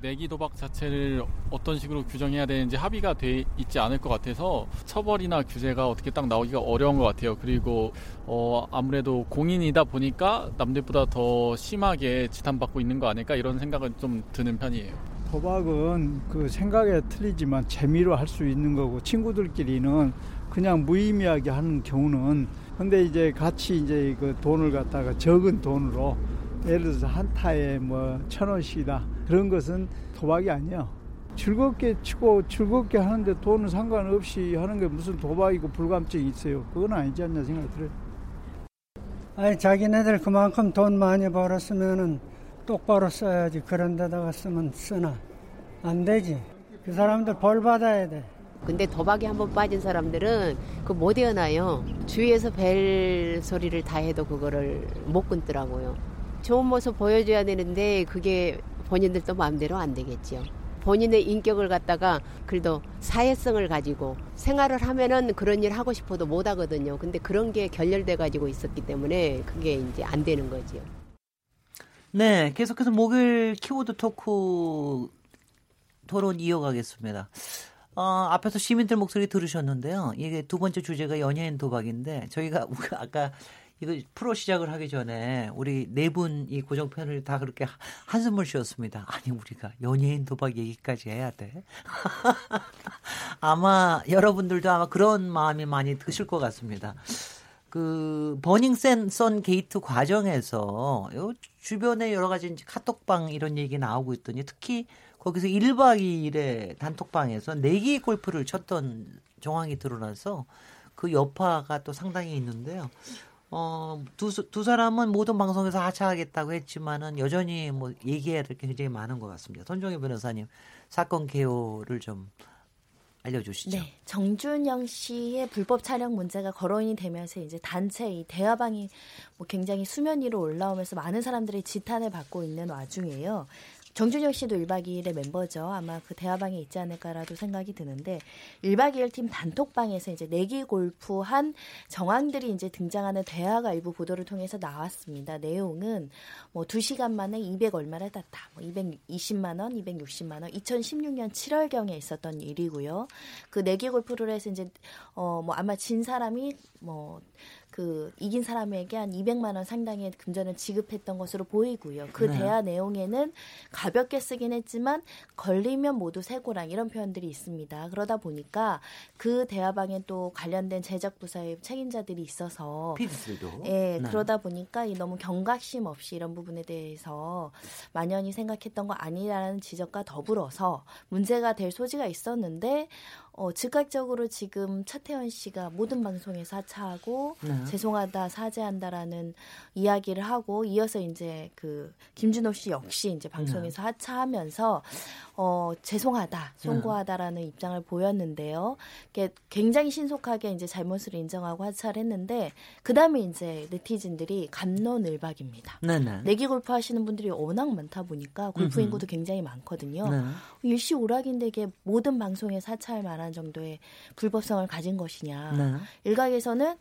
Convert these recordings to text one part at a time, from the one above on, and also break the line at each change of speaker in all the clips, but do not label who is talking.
내기 도박 자체를 어떤 식으로 규정해야 되는지 합의가 돼 있지 않을 것 같아서 처벌이나 규제가 어떻게 딱 나오기가 어려운 것 같아요. 그리고 어 아무래도 공인이다 보니까 남들보다 더 심하게 지탄받고 있는 거 아닐까 이런 생각은 좀 드는 편이에요.
도박은 그 생각에 틀리지만 재미로 할 수 있는 거고 친구들끼리는 그냥 무의미하게 하는 경우는 근데 이제 같이 이제 그 돈을 갖다가 적은 돈으로 예를 들어서 한 타에 뭐 천 원씩이다 그런 것은 도박이 아니야. 즐겁게 치고 즐겁게 하는데 돈은 상관없이 하는 게 무슨 도박이고 불감증이 있어요. 그건 아니지 않냐 생각이 들어요.
아니 자기네들 그만큼 돈 많이 벌었으면은 똑바로 써야지 그런 데다가 쓰면 쓰나 안 되지. 그 사람들 벌 받아야 돼.
근데 도박에 한번 빠진 사람들은 그 못 헤어나요. 주위에서 벨 소리를 다 해도 그거를 못 끊더라고요. 좋은 모습 보여줘야 되는데 그게 본인들도 마음대로 안 되겠지요. 본인의 인격을 갖다가 그래도 사회성을 가지고 생활을 하면은 그런 일 하고 싶어도 못 하거든요. 근데 그런 게 결렬돼 가지고 있었기 때문에 그게 이제 안 되는 거지요.
네, 계속해서 목요일 키워드 토크 토론 이어가겠습니다. 어, 앞에서 시민들 목소리 들으셨는데요. 이게 두 번째 주제가 연예인 도박인데 저희가 아까 이거 프로 시작을 하기 전에 우리 네 분 이 고정편을 다 그렇게 한숨을 쉬었습니다. 아니 우리가 연예인 도박 얘기까지 해야 돼. 아마 여러분들도 아마 그런 마음이 많이 드실 것 같습니다. 그 버닝썬 썬 게이트 과정에서 요 주변에 여러 가지 카톡방 이런 얘기 나오고 있더니 특히 거기서 1박 2일에 단톡방에서 내기 골프를 쳤던 정황이 드러나서 그 여파가 또 상당히 있는데요. 어, 두, 두 사람은 모든 방송에서 하차하겠다고 했지만은 여전히 뭐 얘기해야 될 게 굉장히 많은 것 같습니다. 손정희 변호사님, 사건 개요를 좀 알려주시죠. 네,
정준영 씨의 불법 촬영 문제가 거론이 되면서 이제 단체 이 대화방이 뭐 굉장히 수면 위로 올라오면서 많은 사람들이 지탄을 받고 있는 와중에요. 정준영 씨도 1박 2일의 멤버죠. 아마 그 대화방에 있지 않을까라도 생각이 드는데 1박 2일 팀 단톡방에서 이제 내기 골프한 정황들이 이제 등장하는 대화가 일부 보도를 통해서 나왔습니다. 내용은 뭐 2시간 만에 200 얼마를 땄다. 뭐 220만 원, 260만 원. 2016년 7월 경에 있었던 일이고요. 그 내기 골프를 해서 이제 어 뭐 아마 진 사람이 뭐 그 이긴 사람에게 한 200만 원 상당의 금전을 지급했던 것으로 보이고요. 그 네. 대화 내용에는 가볍게 쓰긴 했지만 걸리면 모두 세고랑 이런 표현들이 있습니다. 그러다 보니까 그 대화방에 또 관련된 제작 부서의 책임자들이 있어서
피디들도
예, 네. 그러다 보니까 이 너무 경각심 없이 이런 부분에 대해서 만연히 생각했던 거 아니라는 지적과 더불어서 문제가 될 소지가 있었는데 어, 즉각적으로 지금 차태현 씨가 모든 방송에서 하차하고 네. 죄송하다 사죄한다라는 이야기를 하고 이어서 이제 그 김준호 씨 역시 이제 방송에서 네. 하차하면서 어, 죄송하다 송구하다라는 네. 입장을 보였는데요. 굉장히 신속하게 이제 잘못을 인정하고 하차를 했는데 그 다음에 이제 네티즌들이 감론을박입니다. 네, 네. 내기 골프 하시는 분들이 워낙 많다 보니까 골프 인구도 굉장히 많거든요. 네. 일시 오락인데 이게 모든 방송에서 하차할 만한 만한 정도의 불법성을 가진 것이냐. 네. 일각에서는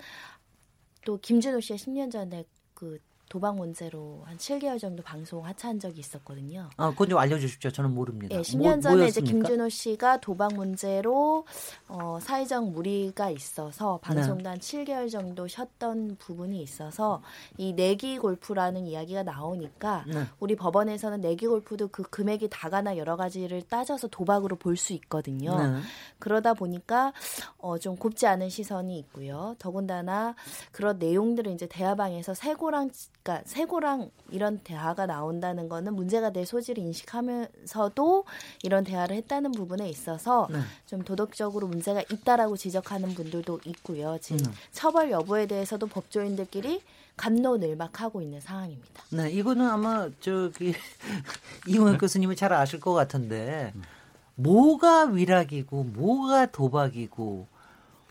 또 김준호 씨가 10년 전에 그 도박 문제로 한 7개월 정도 방송 하차한 적이 있었거든요.
아, 그건 좀 알려주십시오. 저는 모릅니다.
예, 10년 뭐, 전에 뭐였습니까? 이제 김준호 씨가 도박 문제로 어, 사회적 무리가 있어서 방송도 네. 한 7개월 정도 쉬었던 부분이 있어서 이 내기 골프라는 이야기가 나오니까 네. 우리 법원에서는 내기 골프도 그 금액이 다가나 여러 가지를 따져서 도박으로 볼 수 있거든요. 네. 그러다 보니까 어, 좀 곱지 않은 시선이 있고요. 더군다나 그런 내용들을 이제 대화방에서 세고랑 그러니까 세고랑 이런 대화가 나온다는 거는 문제가 될 소지를 인식하면서도 이런 대화를 했다는 부분에 있어서
네.
좀 도덕적으로 문제가 있다라고 지적하는 분들도 있고요. 지금
음.
처벌 여부에 대해서도 법조인들끼리 감론을박하고 있는 상황입니다.
네, 이거는 아마 저기 이용혁 교수님은 잘 아실 것 같은데 뭐가 위락이고 뭐가 도박이고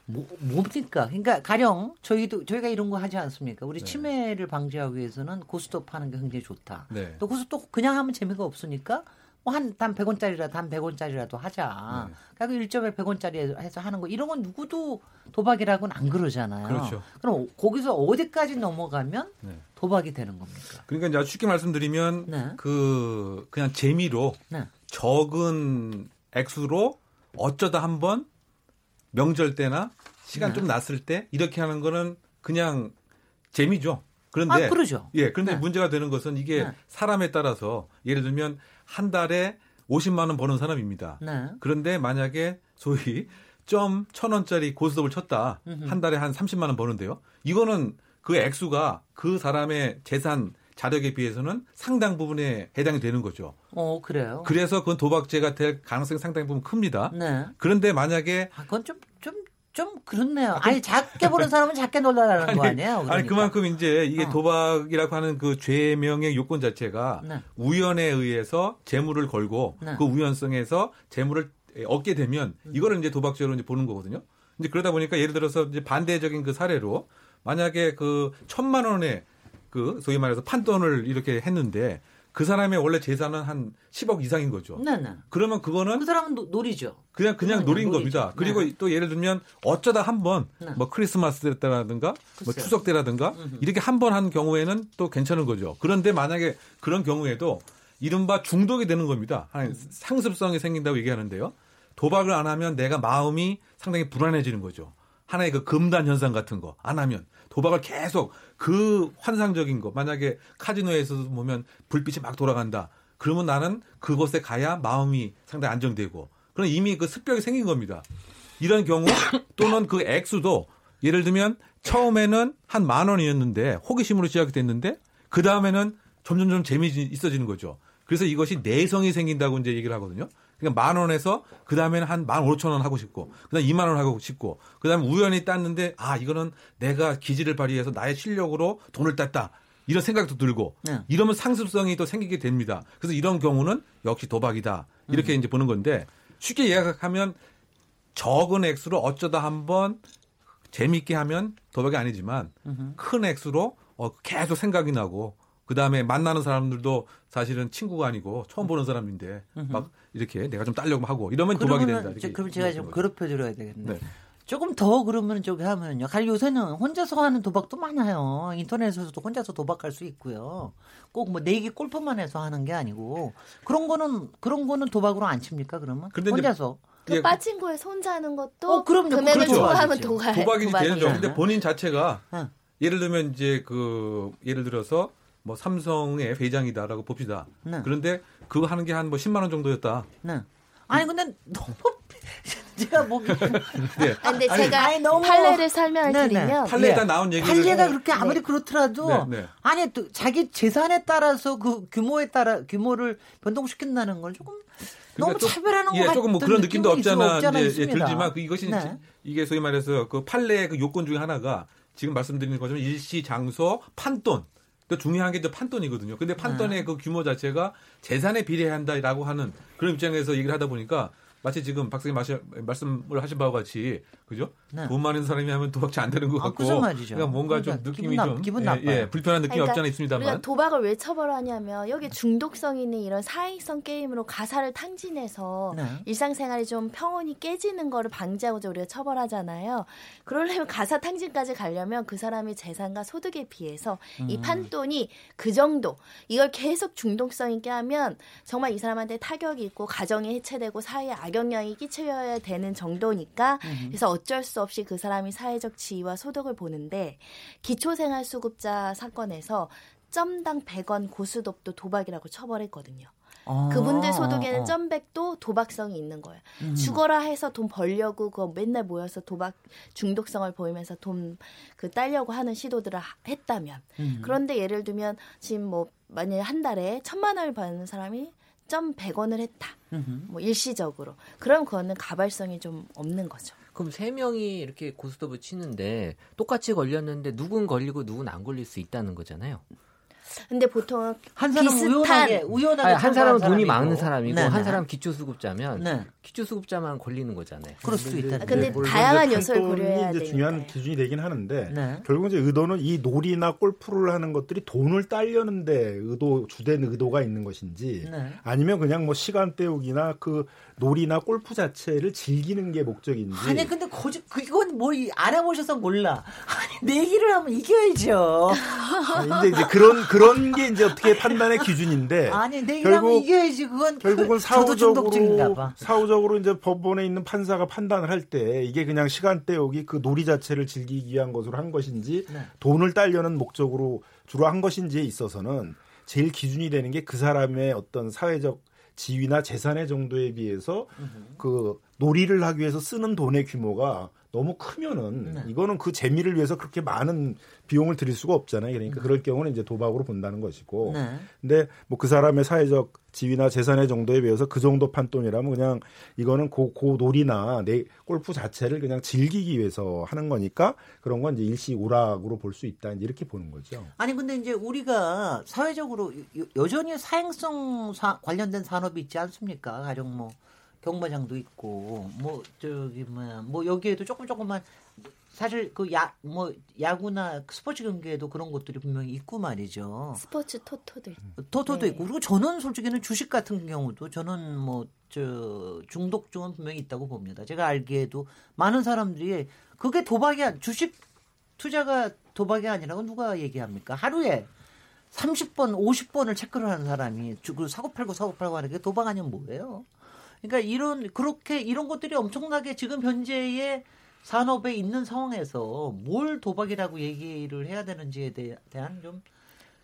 뭐, 뭡니까? 그러니까 가령 저희도 저희가 이런 거 하지 않습니까? 우리
네.
치매를 방지하기 위해서는 고스톱 하는 게 굉장히 좋다.
네.
또 고스톱 그냥 하면 재미가 없으니까 뭐 뭐한단 100원짜리라도 한 100원짜리라도 하자.
네.
그리고 1점에 100원짜리 해서 하는 거 이런 건 누구도 도박이라고는 안 그러잖아요.
그렇죠.
그럼 거기서 어디까지 넘어가면
네.
도박이 되는 겁니까?
그러니까 이제 쉽게 말씀드리면
네.
그 그냥 재미로
네.
적은 액수로 어쩌다 한번 명절 때나 시간
네.
좀 났을 때 이렇게 하는 거는 그냥 재미죠. 그런데
아, 그러죠.
예, 그런데
네.
문제가 되는 것은 이게
네.
사람에 따라서 예를 들면 한 달에 50만 원 버는 사람입니다.
네.
그런데 만약에 소위 점 천 원짜리 고스톱을 쳤다
음흠.
한 달에 한 30만 원 버는데요. 이거는 그 액수가 그 사람의 재산 자력에 비해서는 상당 부분에 해당이 되는 거죠.
어, 그래요.
그래서 그건 도박죄가 될 가능성이 상당히 부분 큽니다.
네.
그런데 만약에
아, 그건 좀, 좀, 좀 그렇네요. 아니, 작게 보는 사람은 작게 놀라라는 거 아니에요? 그러니까.
아니 그만큼 이제 이게
어.
도박이라고 하는 그 죄명의 요건 자체가
네.
우연에 의해서 재물을 걸고
네.
그 우연성에서 재물을 얻게 되면 이거를 이제 도박죄로 이제 보는 거거든요. 이제 그러다 보니까 예를 들어서 이제 반대적인 그 사례로 만약에 그 천만 원의 그 소위 말해서 판돈을 이렇게 했는데 그 사람의 원래 재산은 한 10억 이상인 거죠.
네, 네.
그러면 그거는
그 사람은 노, 놀이죠.
그냥 그냥 노린
놀이죠.
겁니다. 그리고
네.
또 예를 들면 어쩌다 한번
네.
뭐 크리스마스 때라든가 뭐
글쎄요.
추석 때라든가
음흠.
이렇게 한 번 한 경우에는 또 괜찮은 거죠. 그런데 만약에 그런 경우에도 이른바 중독이 되는 겁니다.
음.
하나의 상습성이 생긴다고 얘기하는데요. 도박을 안 하면 내가 마음이 상당히 불안해지는 거죠. 하나의 그 금단 현상 같은 거 안 하면 도박을 계속 그 환상적인 거 만약에 카지노에서 보면 불빛이 막 돌아간다. 그러면 나는 그곳에 가야 마음이 상당히 안정되고 그럼 이미 그 습벽이 생긴 겁니다. 이런 경우 또는 그 액수도 예를 들면 처음에는 한 만 원이었는데 호기심으로 시작이 됐는데 그 다음에는 점점점 재미 있어지는 거죠. 그래서 이것이 내성이 생긴다고 이제 얘기를 하거든요. 그러니까 만 원에서 그 다음에는 한 만 오천 원 하고 싶고 그 다음 이만 원 하고 싶고 그 다음에 우연히 땄는데 아 이거는 내가 기지를 발휘해서 나의 실력으로 돈을 땄다. 이런 생각도 들고
네.
이러면 상습성이 또 생기게 됩니다. 그래서 이런 경우는 역시 도박이다. 이렇게
음.
이제 보는 건데 쉽게 예약하면 적은 액수로 어쩌다 한번 재미있게 하면 도박이 아니지만 큰 액수로 어, 계속 생각이 나고 그 다음에 만나는 사람들도 사실은 친구가 아니고 처음 보는 사람인데 막 이렇게 내가 좀 따려고 하고 이러면 도박이 된다.
저- 그럼 제가 좀
얘기하는 거죠.
괴롭혀 드려야 되겠네.
네.
조금 더 그러면 저기 하면요. 가령 요새는 혼자서 하는 도박도 많아요. 인터넷에서도 혼자서 도박할 수 있고요. 꼭 뭐 내기 골프만 해서 하는 게 아니고 그런 거는 그런 거는 도박으로 안 칩니까? 그러면
근데
혼자서
그
예,
빠진 거에 손 자는 것도
어, 그럼요.
금액을
그렇죠.
초과하면.
도박
도박이 되죠. 근데
네.
본인 자체가
응.
예를 들면 이제 그 예를 들어서 뭐 삼성의 회장이다라고 봅시다.
네.
그런데 그거 하는 게 한 뭐 10만 원 정도였다.
네. 아니 근데 너무 제가 뭐
네.
아, 근데 제가
아니, 너무-
판례를 설명을
네네.
드리면
판례에다
예.
나온 얘기를
판례가 그렇게 아무리 그렇더라도
네, 네.
아니 또 자기 재산에 따라서 그 규모에 따라 규모를 변동시킨다는 걸 조금 너무
그러니까 좀-
차별하는 것
예,
같은
조금 뭐 그런 느낌도 없잖아,
없잖아
이제 예. 들지만 그 이것이
네.
이제 이게 소위 말해서 그 판례의 그 요건 중에 하나가 지금 말씀드리는 것처럼 일시 장소 판돈 또 중요한 게 이제 판돈이거든요. 근데 판돈의
네.
그 규모 자체가 재산에 비례한다라고 하는 그런 입장에서 얘기를 하다 보니까 마치 지금 박사님 마시, 말씀을 하신 바와 같이 그죠?
네.
돈 많은 사람이 하면 도박지 안 되는 것
아,
같고
그죠 말이죠.
그러니까 뭔가 좀
그러니까
느낌이
기분 나-
좀
기분
예,
나빠요.
예, 불편한 느낌이
그러니까
없지 않아 있습니다만
우리가 도박을 왜 처벌하냐면 여기 중독성 있는 이런 사행성 게임으로 가사를 탕진해서
네.
일상생활이 좀 평온이 깨지는 거를 방지하고자 우리가 처벌하잖아요. 그러려면 가사 탕진까지 가려면 그 사람의 재산과 소득에 비해서
음.
이 판돈이 그 정도 이걸 계속 중독성 있게 하면 정말 이 사람한테 타격이 있고 가정이 해체되고 사회에 악영 향이 끼쳐야 되는 정도니까 그래서 어쩔 수 없이 그 사람이 사회적 지위와 소득을 보는데 기초생활수급자 사건에서 점당 100원 고스톱도 도박이라고 처벌했거든요.
어,
그분들 소득에는
어, 어.
점백도 도박성이 있는 거예요.
음.
죽어라 해서 돈 벌려고 그거 맨날 모여서 도박 중독성을 보이면서 돈 그 딸려고 하는 시도들을 하- 했다면
음.
그런데 예를 들면 지금 뭐 만약에 한 달에 천만 원을 버는 사람이 점 100원을 했다. 뭐 일시적으로. 그럼 그거는 가발성이 좀 없는 거죠.
그럼 세 명이 이렇게 고스톱을 치는데 똑같이 걸렸는데 누군 걸리고 누군 안 걸릴 수 있다는 거잖아요.
근데 보통
한 사람
비슷한-
우연하게 우연하게
아니, 한 사람은 돈이
사람이고.
많은 사람이고
네,
한
네.
사람 기초수급자면
네.
기초수급자만 걸리는 거잖아요.
그럴 수도 있다.
아, 근데
물론
다양한 요소를 고려해야
이제
되니까요.
중요한 기준이 되긴 하는데
네.
결국 이제 의도는 이 놀이나 골프를 하는 것들이 돈을 따려는데 의도 주된 의도가 있는 것인지
네.
아니면 그냥 뭐 시간 때우기나 그 놀이나 골프 자체를 즐기는 게 목적인지
아니 근데 거짓 그건 뭐 이- 알아보셔서 몰라. 아니 내기를 하면 이겨야죠.
아니, 이제 이제 그런 그런 게 이제 어떻게 판단의 기준인데
아니 하면
결국
이겨야지 그건
결국은 사후적으로
봐.
사후적으로 이제 법원에 있는 판사가 판단을 할 때 이게 그냥 시간 때우기 그 놀이 자체를 즐기기 위한 것으로 한 것인지
네.
돈을 따려는 목적으로 주로 한 것인지에 있어서는 제일 기준이 되는 게 그 사람의 어떤 사회적 지위나 재산의 정도에 비해서 그 놀이를 하기 위해서 쓰는 돈의 규모가 너무 크면은
네.
이거는 그 재미를 위해서 그렇게 많은 비용을 들일 수가 없잖아요. 그러니까 그럴 경우는 이제 도박으로 본다는 것이고.
네.
근데 뭐 그 사람의 사회적 지위나 재산의 정도에 비해서 그 정도 판돈이라면 그냥 이거는 고, 고 놀이나 내 골프 자체를 그냥 즐기기 위해서 하는 거니까 그런 건 이제 일시 오락으로 볼 수 있다. 이제 이렇게 보는 거죠.
아니 근데 이제 우리가 사회적으로 여- 여전히 사행성 사- 관련된 산업이 있지 않습니까? 가령 뭐 경마장도 있고 뭐 저기 뭐야 뭐 여기에도 조금 조금만 사실 그 야 뭐 야구나 스포츠 경기에도 그런 것들이 분명히 있고 말이죠.
스포츠 토토도 있고.
토토도
네.
있고 그리고 저는 솔직히는 주식 같은 경우도 저는 뭐 저 중독증은 분명히 있다고 봅니다. 제가 알기에도 많은 사람들이 그게 도박이 아 주식 투자가 도박이 아니라고 누가 얘기합니까? 하루에 30번, 50번을 체크를 하는 사람이 주- 그 사고 팔고 사고 팔고 하는 게 도박 아니면 뭐예요? 그러니까 이런 그렇게 이런 것들이 엄청나게 지금 현재의 산업에 있는 상황에서 뭘 도박이라고 얘기를 해야 되는지에 대, 대한 좀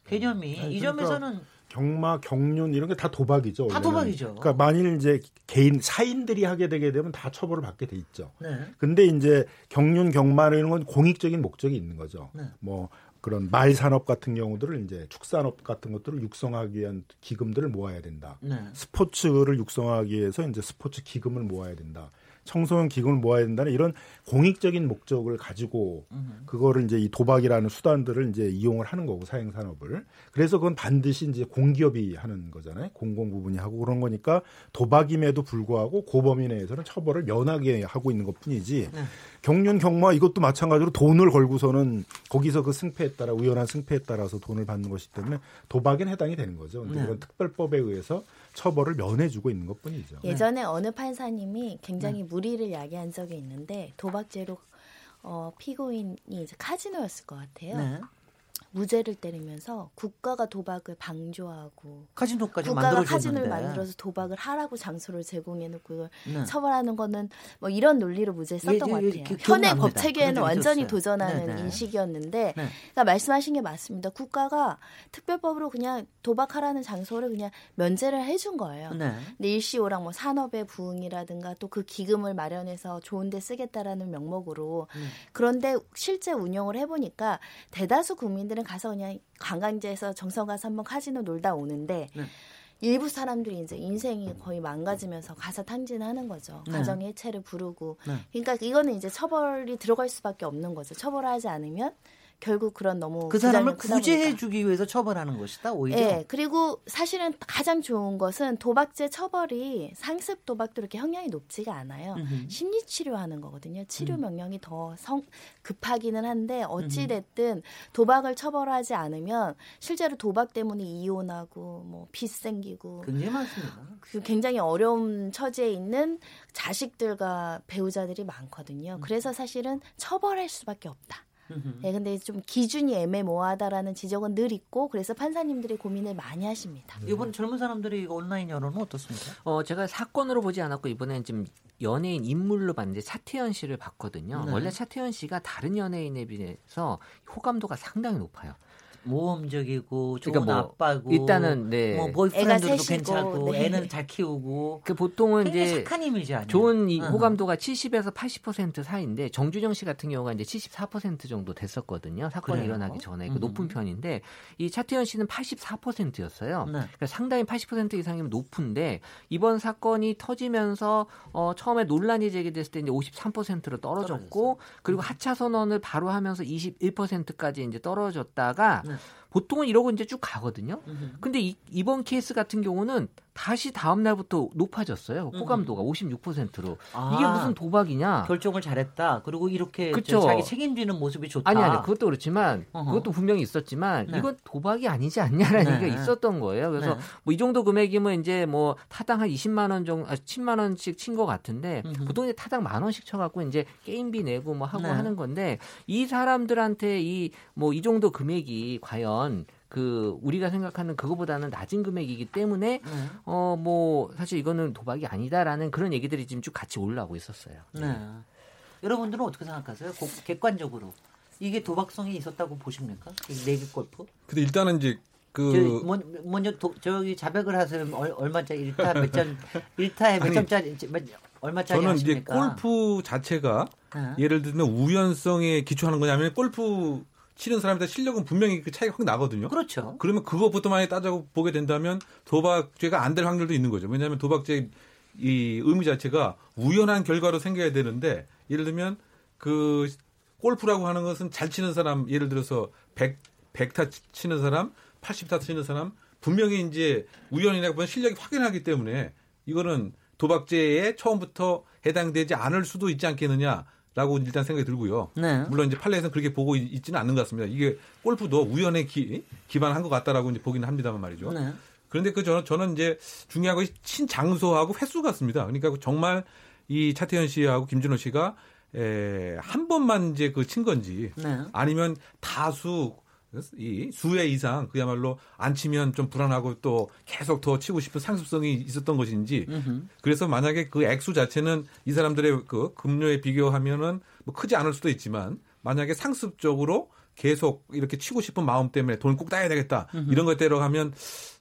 개념이
아니,
이
그러니까
점에서는
경마, 경륜 이런 게 다 도박이죠.
다
원래는.
도박이죠.
그러니까 만일 이제 개인 사인들이 하게 되게 되면 다 처벌을 받게 돼 있죠.
네.
근데 이제 경륜 경마 이런 건 공익적인 목적이 있는 거죠.
네.
뭐 그런 말 산업 같은 경우들을 이제 축산업 같은 것들을 육성하기 위한 기금들을 모아야 된다.
네.
스포츠를 육성하기 위해서 이제 스포츠 기금을 모아야 된다. 청소년 기금을 모아야 된다는 이런 공익적인 목적을 가지고
음.
그거를 이제 이 도박이라는 수단들을 이제 이용을 하는 거고 사행 산업을 그래서 그건 반드시 이제 공기업이 하는 거잖아요 공공 부분이 하고 그런 거니까 도박임에도 불구하고 고범위 내에서는 처벌을 면하게 하고 있는 것뿐이지
네.
경륜 경마 이것도 마찬가지로 돈을 걸고서는 거기서 그 승패에 따라 우연한 승패에 따라서 돈을 받는 것이기 때문에 도박엔 해당이 되는 거죠. 근데
네.
이건 특별법에 의해서 처벌을 면해주고 있는 것뿐이죠.
예전에 어느 판사님이 굉장히 무리를 야기한 적이 있는데 도박죄로 어, 피고인이 이제 카지노였을 것 같아요.
네.
무죄를 때리면서 국가가 도박을 방조하고
카지노까지
국가가. 카지노를 만들어서 도박을 하라고 장소를 제공해놓고
네.
처벌하는 거는 뭐 이런 논리로 무죄 썼던
예,
것
예,
같아요.
기-
현행. 법 체계에는 완전히
있었어요.
도전하는
네, 네.
인식이었는데,
네.
그러니까 말씀하신 게 맞습니다. 국가가 특별법으로 그냥 도박하라는 장소를 그냥 면제를 해준 거예요.
네.
근데 일시오락 뭐 산업의 부흥이라든가 또 그 기금을 마련해서 좋은데 쓰겠다라는 명목으로
음.
그런데 실제 운영을 해보니까 대다수 국민들은 가서 그냥 관광지에서 정성 가서 한번 카지노 놀다 오는데
네.
일부 사람들이 이제 인생이 거의 망가지면서 가사 탕진하는 거죠.
네.
가정 해체를 부르고.
네.
그러니까 이거는 이제 처벌이 들어갈 수밖에 없는 거죠. 처벌하지 않으면 결국 그런 너무
그 사람을
부작용이 크다
구제해
보니까.
주기 위해서 처벌하는 것이다 오히려.
예, 그리고 사실은 가장 좋은 것은 도박죄 처벌이 상습 도박도 이렇게 형량이 높지가 않아요.
음흠.
심리 치료하는 거거든요. 치료
음.
명령이 더 성, 급하기는 한데 어찌 됐든 도박을 처벌하지 않으면 실제로 도박 때문에 이혼하고 뭐빚 생기고
굉장히 많습니다.
그 굉장히 어려운 처지에 있는 자식들과 배우자들이 많거든요. 그래서 사실은 처벌할 수밖에 없다. 예, 근데 좀 기준이 애매모호하다라는 지적은 늘 있고 그래서 판사님들이 고민을 많이 하십니다.
이번 젊은 사람들이 온라인 여론은 어떻습니까?
어, 제가 사건으로 보지 않았고 이번엔 좀 연예인 인물로 봤는데 차태현 씨를 봤거든요.
네.
원래 차태현 씨가 다른 연예인에 비해서 호감도가 상당히 높아요.
모험적이고 좋은
그러니까 뭐
아빠고
일단은 네.
뭐 보이프렌드도
셋이고,
괜찮고
네.
애는 잘 키우고
그 보통은 이제
착한 이미지 아니에요?
좋은 이
어.
호감도가 70에서 80% 사이인데 정준영 씨 같은 경우가 이제 74% 정도 됐었거든요. 사건이
그래요?
일어나기 전에 그
음.
높은 편인데 이 차태현 씨는 84%였어요.
네.
그러니까 상당히 80% 이상이면 높은데 이번 사건이 터지면서 어, 처음에 논란이 제기됐을 때 이제 53%로 떨어졌고 그리고 하차 선언을 바로 하면서 21%까지 이제 떨어졌다가
네. enough.
보통은 이러고 이제 쭉 가거든요.
음흠.
근데 이, 이번 케이스 같은 경우는 다시 다음 날부터 높아졌어요. 호감도가 56%로.
아,
이게 무슨 도박이냐?
결정을 잘했다. 그리고 이렇게
그쵸.
저 자기 책임지는 모습이 좋다.
아니 아니 그것도 그렇지만
어허.
그것도 분명히 있었지만
네.
이건 도박이 아니지 않냐라는
네.
얘기가 있었던 거예요. 그래서
네.
뭐이 정도 금액이면 이제 뭐 타당 한 20만 원 정도, 아, 10만 원씩 친 것 같은데
음흠.
보통 이제 타당 만 원씩 쳐갖고 이제 게임비 내고 뭐 하고
네.
하는 건데 이 사람들한테 이 뭐이 정도 금액이 과연 그 우리가 생각하는 그거보다는 낮은 금액이기 때문에
네.
어뭐 사실 이거는 도박이 아니다라는 그런 얘기들이 지금 쭉 같이 올라오고 있었어요.
네. 여러분들은 어떻게 생각하세요? 고- 객관적으로 이게 도박성이 있었다고 보십니까? 이 내기 골프?
근데 일단은 이제
저,
그
먼- 먼저 도, 저기 자백을 하세요. 얼, 얼마짜리 1타 몇 점, 1타에 몇
아니,
점짜리 몇, 얼마짜리
저는 이제
하십니까?
골프 자체가
네.
예를 들면 우연성에 기초하는 거냐면 골프 치는 사람들 실력은 분명히 그 차이가 확 나거든요.
그렇죠.
그러면 그것부터 많이 따져 보게 된다면 도박죄가 안 될 확률도 있는 거죠. 왜냐하면 도박죄 이 의미 자체가 우연한 결과로 생겨야 되는데 예를 들면 그 골프라고 하는 것은 잘 치는 사람 예를 들어서 100 100타 치는 사람, 80타 치는 사람 분명히 이제 우연이나 보면 실력이 확연하기 때문에 이거는 도박죄에 처음부터 해당되지 않을 수도 있지 않겠느냐 라고 일단 생각이 들고요.
네.
물론 이제 판례에서는 그렇게 보고 있- 있지는 않는 것 같습니다. 이게 골프도 우연에 기, 기반한 것 같다라고 이제 보기는 합니다만 말이죠.
네.
그런데 그 저는 저는 이제 중요한 것이 친 장소하고 횟수 같습니다. 그러니까 정말 이 차태현 씨하고 김준호 씨가 에, 한 번만 이제 그 친 건지
네.
아니면 다수 이 수회 이상 그야말로 안 치면 좀 불안하고 또 계속 더 치고 싶은 상습성이 있었던 것인지
음흠.
그래서 만약에 그 액수 자체는 이 사람들의 그 금료에 비교하면은 뭐 크지 않을 수도 있지만 만약에 상습적으로 계속 이렇게 치고 싶은 마음 때문에 돈을 꼭 따야 되겠다 이런 것 때려가면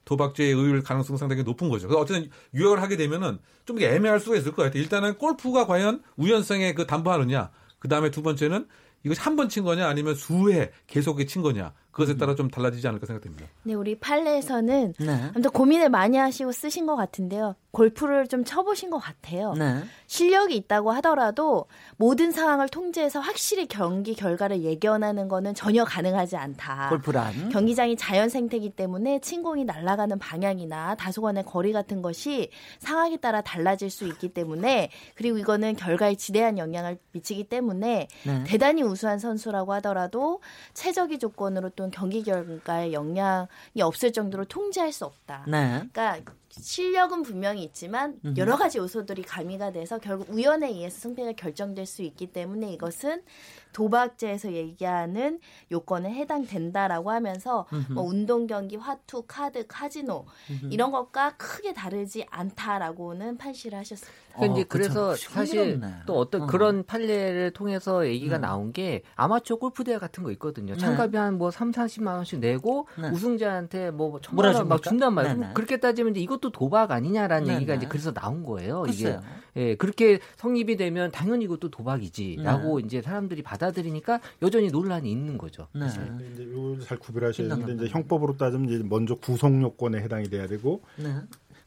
도박죄의 의율 가능성 은 상당히 높은 거죠. 그래서 어쨌든 유역을 하게 되면은 좀 애매할 수가 있을 것 같아요. 일단은 골프가 과연 우연성에 그 담보하느냐. 그 다음에 두 번째는 이것이 한 번 친 거냐 아니면 수회 계속 친 거냐. 그것에 따라 좀 달라지지 않을까 생각됩니다.
네, 우리 판례에서는
네.
아무튼 고민을 많이 하시고 쓰신 것 같은데요. 골프를 좀 쳐보신 것 같아요.
네.
실력이 있다고 하더라도 모든 상황을 통제해서 확실히 경기 결과를 예견하는 거는 전혀 가능하지 않다.
골프란.
경기장이 자연 생태이기 때문에 침공이 날아가는 방향이나 다소간의 거리 같은 것이 상황에 따라 달라질 수 있기 때문에 그리고 이거는 결과에 지대한 영향을 미치기 때문에
네.
대단히 우수한 선수라고 하더라도 최적의 조건으로 또 경기 결과에 영향이 없을 정도로 통제할 수 없다.
네.
그러니까 실력은 분명히 있지만. 여러 가지 요소들이 가미가 돼서 결국 우연에 의해서 승패가 결정될 수 있기 때문에 이것은 도박죄에서 얘기하는 요건에 해당된다라고 하면서. 뭐 운동 경기, 화투, 카드, 카지노 이런 것과 크게 다르지 않다라고는 판시를 하셨습니다.
이제
어, 그쵸.
그래서 사실
흥미롭네.
또 어떤
어.
그런 판례를 통해서 얘기가
음.
나온 게 아마추어 골프 대회 같은 거 있거든요.
네.
참가비 한뭐 3, 40만 원씩 내고
네.
우승자한테 뭐 천만
뭐라
원막
줍니까?
준단 말이에요.
네, 네.
그렇게 따지면 이제 이것도 도박 아니냐라는
네,
얘기가
네.
이제 그래서 나온 거예요.
글쎄요.
이게 예, 그렇게 성립이 되면 당연히 이것도 도박이지라고
네.
이제 사람들이 받아들이니까 여전히 논란이 있는 거죠.
네.
이제 요걸 잘 구별하셔야 되는데. 이제 형법으로 따지면 이제 먼저 구성 요건에 해당이 돼야 되고
네.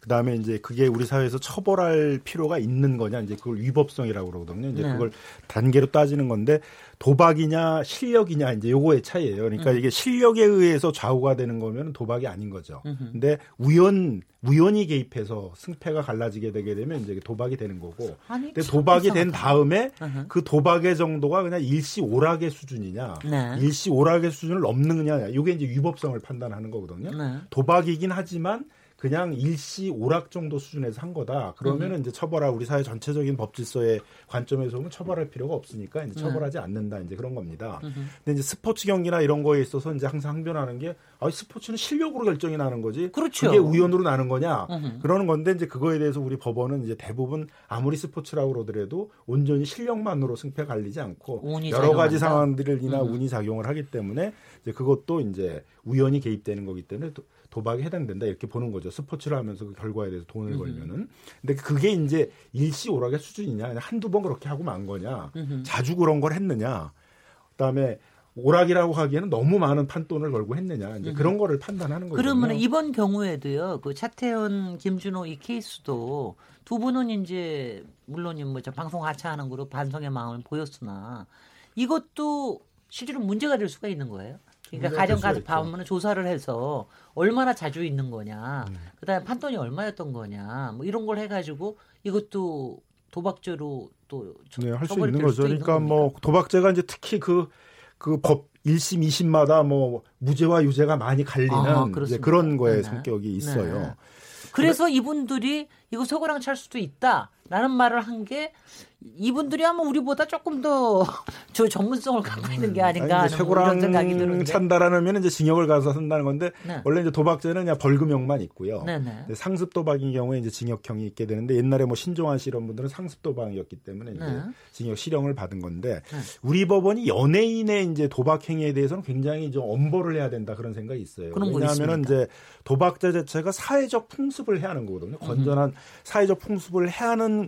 그다음에 이제 그게 우리 사회에서 처벌할 필요가 있는 거냐 이제 그걸 위법성이라고 그러거든요. 이제
네.
그걸 단계로 따지는 건데 도박이냐 실력이냐 이제 요거의 차이예요. 그러니까
음.
이게 실력에 의해서 좌우가 되는 거면 도박이 아닌 거죠.
음흠.
근데 우연 우연히 개입해서 승패가 갈라지게 되게 되면 이제 도박이 되는 거고.
아니,
근데
참
도박이 된
이상하다.
다음에
으흠.
그 도박의 정도가 그냥 일시 오락의 수준이냐,
네.
일시 오락의 수준을 넘느냐, 이게 이제 위법성을 판단하는 거거든요.
네.
도박이긴 하지만 그냥 일시 오락 정도 수준에서 한 거다. 그러면은 음. 이제 처벌할 우리 사회 전체적인 법 질서의 관점에서 보면 처벌할 필요가 없으니까 이제 네. 처벌하지 않는다. 이제 그런 겁니다. 음. 근데 이제 스포츠 경기나 이런 거에 있어서 이제 항상 항변하는 게 아, 스포츠는 실력으로 결정이 나는 거지.
그렇죠.
그게 우연으로 나는 거냐. 음. 그러는 건데 이제 그거에 대해서 우리 법원은 이제 대부분 아무리 스포츠라고 그러더라도 온전히 실력만으로 승패 갈리지 않고 여러 가지 상황들이나 음. 운이 작용을 하기 때문에 이제 그것도 이제 우연히 개입되는 거기 때문에 도박에 해당된다 이렇게 보는 거죠. 스포츠를 하면서 그 결과에 대해서 돈을 걸면은. 근데 그게 이제 일시 오락의 수준이냐, 한두 번 그렇게 하고 만 거냐, 자주 그런 걸 했느냐, 그다음에 오락이라고 하기에는 너무 많은 판돈을 걸고 했느냐 이제 그런 거를 판단하는 거죠.
그러면 이번 경우에도요. 그 차태현, 김준호 이 케이스도 두 분은 이제 물론 뭐저 방송 하차하는 거로 반성의 마음을 보였으나 이것도 실제로 문제가 될 수가 있는 거예요. 그러니까 가정 가족 방문을 조사를 해서 얼마나 자주 있는 거냐, 음. 그다음에 판돈이 얼마였던 거냐, 뭐 이런 걸 해가지고 이것도 도박죄로 또
네, 할수 있는 거죠. 그러니까 있는 뭐 도박죄가 이제 특히 그 그법 1심, 2심마다 뭐 무죄와 유죄가 많이 갈리는 아, 그런 거에 네. 성격이 있어요. 네.
그래서 이분들이 이거 서구랑 찰 수도 있다 라는 말을 한 게 이분들이 아마 우리보다 조금 더 저 전문성을 갖고 있는 게 아닌가 하는
최고랑 생각이 드는데 찬다라면 이제 징역을 가서 쓴다는 건데 네. 원래 이제 도박죄는 그냥 벌금형만 있고요. 네, 네. 상습 도박인 경우에 이제 징역형이 있게 되는데 옛날에 뭐 신종환 씨 이런 분들은 상습 도박이었기 때문에 이제 네. 징역 실형을 받은 건데 네. 우리 법원이 연예인의 이제 도박 행위에 대해서는 굉장히 좀 엄벌을 해야 된다 그런 생각이 있어요. 왜냐하면은 이제 도박자 자체가 사회적 풍습을 해야 하는 거거든요. 건전한 사회적 풍습을 해야 하는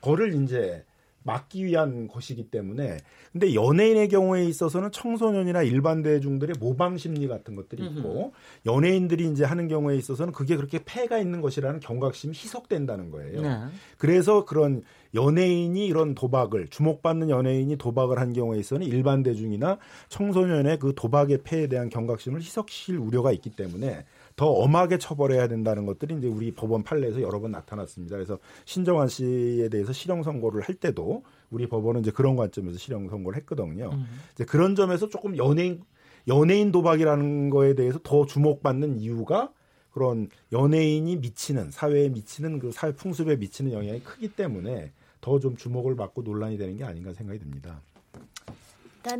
거를 이제 막기 위한 것이기 때문에 근데 연예인의 경우에 있어서는 청소년이나 일반 대중들의 모방 심리 같은 것들이 있고 연예인들이 이제 하는 경우에 있어서는 그게 그렇게 폐가 있는 것이라는 경각심이 희석된다는 거예요. 네. 그래서 그런 연예인이 이런 도박을 주목받는 연예인이 도박을 한 경우에 있어서는 일반 대중이나 청소년의 그 도박의 폐에 대한 경각심을 희석시킬 우려가 있기 때문에 더 엄하게 처벌해야 된다는 것들이 이제 우리 법원 판례에서 여러 번 나타났습니다. 그래서 신정환 씨에 대해서 실형 선고를 할 때도 우리 법원은 이제 그런 관점에서 실형 선고를 했거든요. 음. 이제 그런 점에서 조금 연예인 연예인 도박이라는 거에 대해서 더 주목받는 이유가 그런 연예인이 미치는 사회에 미치는 그 사회 풍습에 미치는 영향이 크기 때문에 더 좀 주목을 받고 논란이 되는 게 아닌가 생각이 듭니다.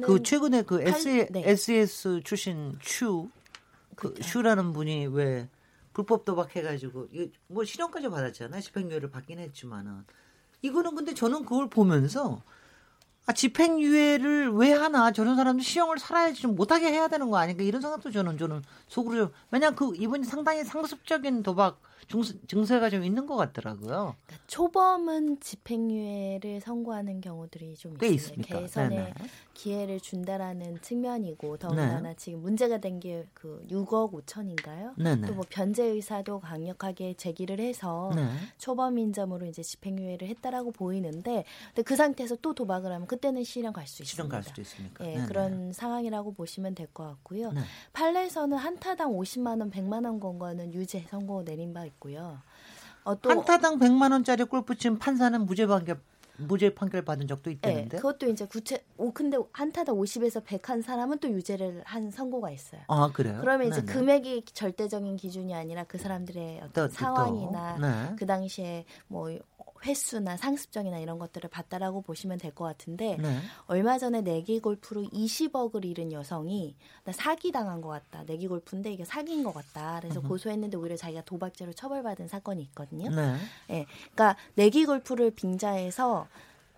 그 최근에 그 팔, S, 네. SAS 출신 추 그 슈라는 분이 왜 불법 도박해가지고 뭐 실형까지 받았잖아요. 집행유예를 받긴 했지만은 이거는 근데 저는 그걸 보면서 아, 집행유예를 왜 하나 저런 사람들 시형을 살아야지 좀 못하게 해야 되는 거 아닌가 이런 생각도 저는 저는 속으로 좀 왜냐 그 이분이 상당히 상습적인 도박 증세, 가 좀 있는 것 같더라고요.
그러니까 초범은 집행유예를 선고하는 경우들이 좀 있습니다. 개선에 네네. 기회를 준다라는 측면이고 더군다나 네. 지금 문제가 된 게 그 6억 5천인가요? 또 뭐 변제 의사도 강력하게 제기를 해서 네. 초범 인점으로 이제 집행유예를 했다라고 보이는데 근데 그 상태에서 또 도박을 하면 그 때는 실형 갈 수 있습니다.
실형 갈 수도 있습니까?
예, 그런 상황이라고 보시면 될 것 같고요. 네. 판례에서는 한타당 50만 원, 100만 원 건 거는 유죄 선고 내린 바 있고요.
어, 또 한타당 100만 원짜리 골프 치면 판사는 무죄 판결 무죄 판결 받은 적도 있다는데.
네, 그것도 이제 구체 오 근데 한타당 50에서 100한 사람은 또 유죄를 한 선고가 있어요.
아, 그래요?
그러면 이제 네네. 금액이 절대적인 기준이 아니라 그 사람들의 어떤 또, 상황이나 또. 네. 그 당시에 뭐 횟수나 상습적이나 이런 것들을 봤다라고 보시면 될 것 같은데 네. 얼마 전에 내기 골프로 20억을 잃은 여성이 나 사기 당한 것 같다. 내기 골프인데 이게 사기인 것 같다. 그래서 으흠. 고소했는데 오히려 자기가 도박죄로 처벌받은 사건이 있거든요. 네. 네. 그러니까 내기 골프를 빙자해서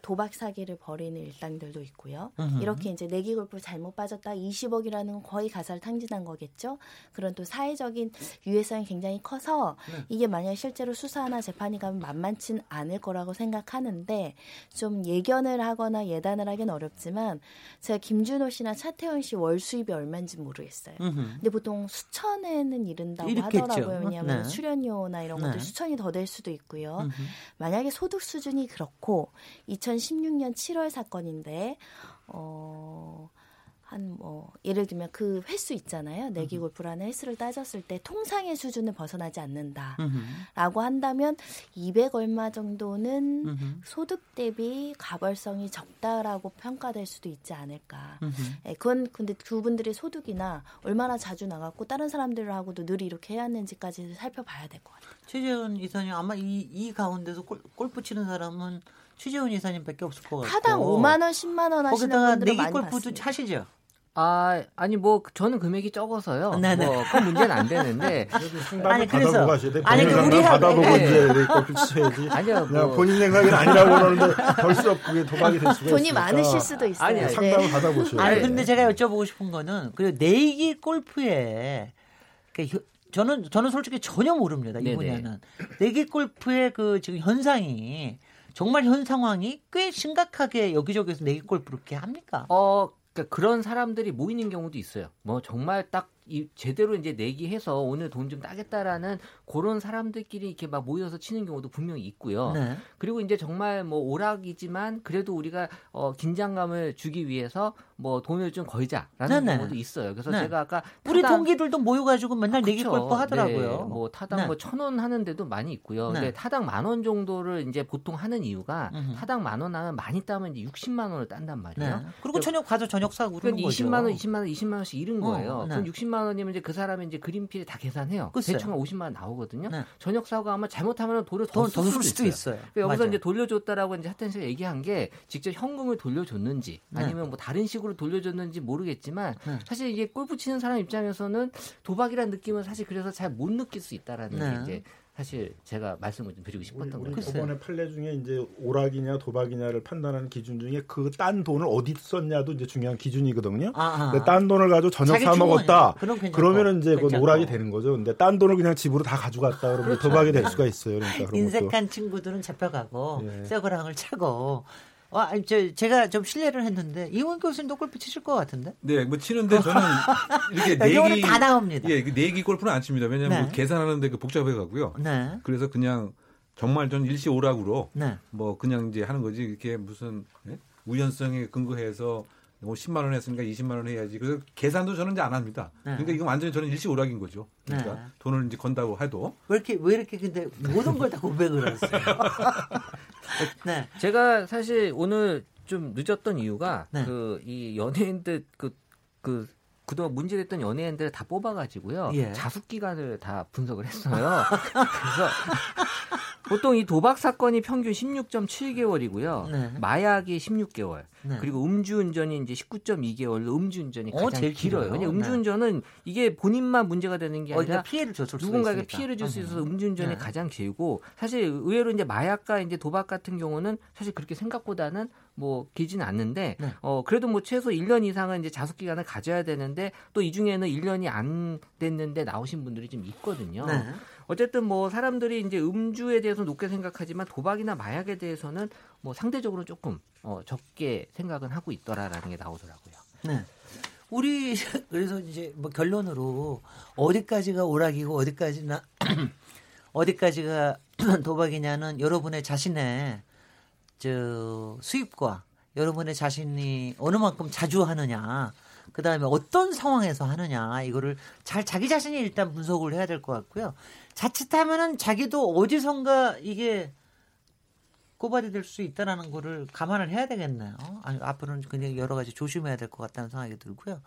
도박 사기를 벌이는 일당들도 있고요. 으흠. 이렇게 이제 내기 골프 잘못 빠졌다 20억이라는 거의 가설 탕진한 거겠죠. 그런 또 사회적인 유해성이 굉장히 커서 네. 이게 만약 실제로 수사나 재판이 가면 만만치 않을 거라고 생각하는데 좀 예견을 하거나 예단을 하기는 어렵지만 제가 김준호 씨나 차태현 씨 월 수입이 얼마인지 모르겠어요. 으흠. 근데 보통 수천에는 이른다고 이렇겠죠. 하더라고요. 왜냐하면 네. 출연료나 이런 것들 네. 수천이 더 될 수도 있고요. 으흠. 만약에 소득 수준이 그렇고 2016년 7월 사건인데 어 한뭐 예를 들면 그 횟수 있잖아요. 내기 골프라는 횟수를 따졌을 때 통상의 수준을 벗어나지 않는다라고 한다면 200 얼마 정도는. 소득 대비 가벌성이 적다라고 평가될 수도 있지 않을까. 예, 그건 근데 그분들의 소득이나 얼마나 자주 나갔고 다른 사람들하고도 늘 이렇게 해왔는지까지 살펴봐야 될 것 같아요.
최재훈 이사님 아마 이, 이 가운데서 골, 골프 치는 사람은 최재훈 이사님밖에 없을 것 같고
타당 5만 원, 10만 원 하시는
거기다가
분들은
내기
많이
골프도. 하시죠?
아, 아니 뭐 저는 금액이 적어서요.
네네.
뭐 그 문제는 안 되는데.
아니, 그래서-. 아니, 그 우리하고-
받아보고
네.
이제 이렇게 골프 치셔야지.
아니요. 뭐,
본인 생각은 아니라고 그러는데 벌써 그게 도박이 될 수가
돈이
있으니까.
많으실 수도 있어요.
아니,
네.
상담을 받아보셔야
아니. 근데 제가 여쭤보고 싶은 거는 그 내기 골프에 그 혀- 저는 저는 솔직히 전혀 모릅니다 이
네네.
분야는 내기 골프의 그 지금 현상이 정말 현 상황이 꽤 심각하게 여기저기서 내기 골프를 이렇게 합니까?
어, 그러니까 그런 사람들이 모이는 경우도 있어요. 뭐 정말 딱 이 제대로 이제 내기해서 오늘 돈 좀 따겠다라는 그런 사람들끼리 이렇게 막 모여서 치는 경우도 분명히 있고요.
네.
그리고 이제 정말 뭐 오락이지만 그래도 우리가 어 긴장감을 주기 위해서 뭐 돈을 좀 걸자라는
네네.
경우도 있어요. 그래서
네.
제가 아까
우리
타당-
동기들도 모여가지고 맨날 내기. 골프 하더라고요.
네, 뭐 타당
네.
뭐천 원 하는 데도 많이 있고요.
네.
근데 타당 만 원 정도를 이제 보통 하는 이유가
음흠.
타당 만 원 하면 많이 따면 이제 60만 원을 딴단 말이에요.
네. 그리고 저녁 가서 저녁 사고
그러니까
거죠.
20만 원, 20만 원, 20만 원씩 잃은
어,
거예요.
네.
그럼 60만 원이면 이제 그 사람이 이제 그린피를 다 계산해요.
글쎄요.
대충 한 50만 원 나오거든요.
네.
저녁 사고 아마 잘못하면 돈을
돈더더쓸쓸 수도 있어요.
그러니까 여기서
맞아요.
이제 돌려줬다라고 이제 차태현 씨가 얘기한 게 직접 현금을 돌려줬는지
네.
아니면 뭐 다른 식으로 돌려줬는지 모르겠지만
네.
사실 이게 골프 치는 사람 입장에서는 도박이라는 느낌은 사실 그래서 잘 못 느낄 수 있다라는
네.
게 이제 사실 제가 말씀을 좀 드리고 싶었던
우리, 우리
거예요.
저번에 판례 중에 이제 오락이냐 도박이냐를 판단하는 기준 중에 그 딴 돈을 어디 썼냐도 이제 중요한 기준이거든요.
아, 아.
근데 딴 돈을 가지고 저녁 사 먹었다. 그러면은 이제 그. 오락이 되는 거죠. 근데 딴 돈을 그냥 집으로 다 가져갔다 그러면
그렇죠.
도박이 될 수가 있어요. 그러니까 그런 것도.
인색한 친구들은 잡혀가고
예.
쇠고랑을 차고. 와, 아니, 저, 제가 좀 신뢰를 했는데 이원 교수님도 골프 치실 것 같은데?
네, 뭐 치는데 저는 이렇게 내기
다 나옵니다.
예, 그 내기 골프는 안 칩니다. 왜냐하면
네.
뭐 계산하는데 그 복잡해 가고요.
네.
그래서 그냥 정말 전 일시오락으로
네.
뭐 그냥 이제 하는 거지 이렇게 무슨 예? 우연성에 근거해서 뭐 10만 원 했으니까 20만 원 해야지. 그래서 계산도 저는 이제 안 합니다.
네.
그러니까 이건 완전히 저는 일시오락인 거죠. 그러니까
네.
돈을 이제 건다고 해도
왜 이렇게, 왜 이렇게 근데 모든 걸 다 고백을 하세요? 네.
제가 사실 오늘 좀 늦었던 이유가
네.
그이 연예인들 그 그 그동안 문제됐던 연예인들을 다 뽑아가지고요
예.
자숙 기간을 다 분석을 했어요. 그래서 보통 이 도박 사건이 평균 16.7개월이고요.
네.
마약이 16개월.
네.
그리고 음주운전이 이제 19.2개월로 음주운전이
어,
가장
제일
길어요.
길어요.
왜냐 음주운전은 이게 본인만 문제가 되는 게
어디가
아니라
피해를 줬을 수가
누군가에게. 피해를 줄 수 있어서
음.
음주운전이
네.
가장 길고 사실 의외로 이제 마약과 이제 도박 같은 경우는 사실 그렇게 생각보다는 뭐 길지는 않는데
네.
어 그래도 뭐 최소 1년 이상은 이제 자숙 기간을 가져야 되는데 또 이 중에는 1년이 안 됐는데 나오신 분들이 좀 있거든요.
네.
어쨌든 뭐 사람들이 이제 음주에 대해서 높게 생각하지만 도박이나 마약에 대해서는 뭐 상대적으로 조금 어 적게 생각은 하고 있더라라는 게 나오더라고요.
네. 우리 그래서 이제 뭐 결론으로 어디까지가 오락이고 어디까지나 어디까지가 도박이냐는 여러분의 자신의 저 수입과 여러분의 자신이 어느 만큼 자주 하느냐 그 다음에 어떤 상황에서 하느냐 이거를 잘 자기 자신이 일단 분석을 해야 될 것 같고요. 자칫하면은 자기도 어디선가 이게 고발이 될 수 있다라는 거를 감안을 해야 되겠네요. 아니, 앞으로는 그냥 여러 가지 조심해야 될 것 같다는 생각이 들고요.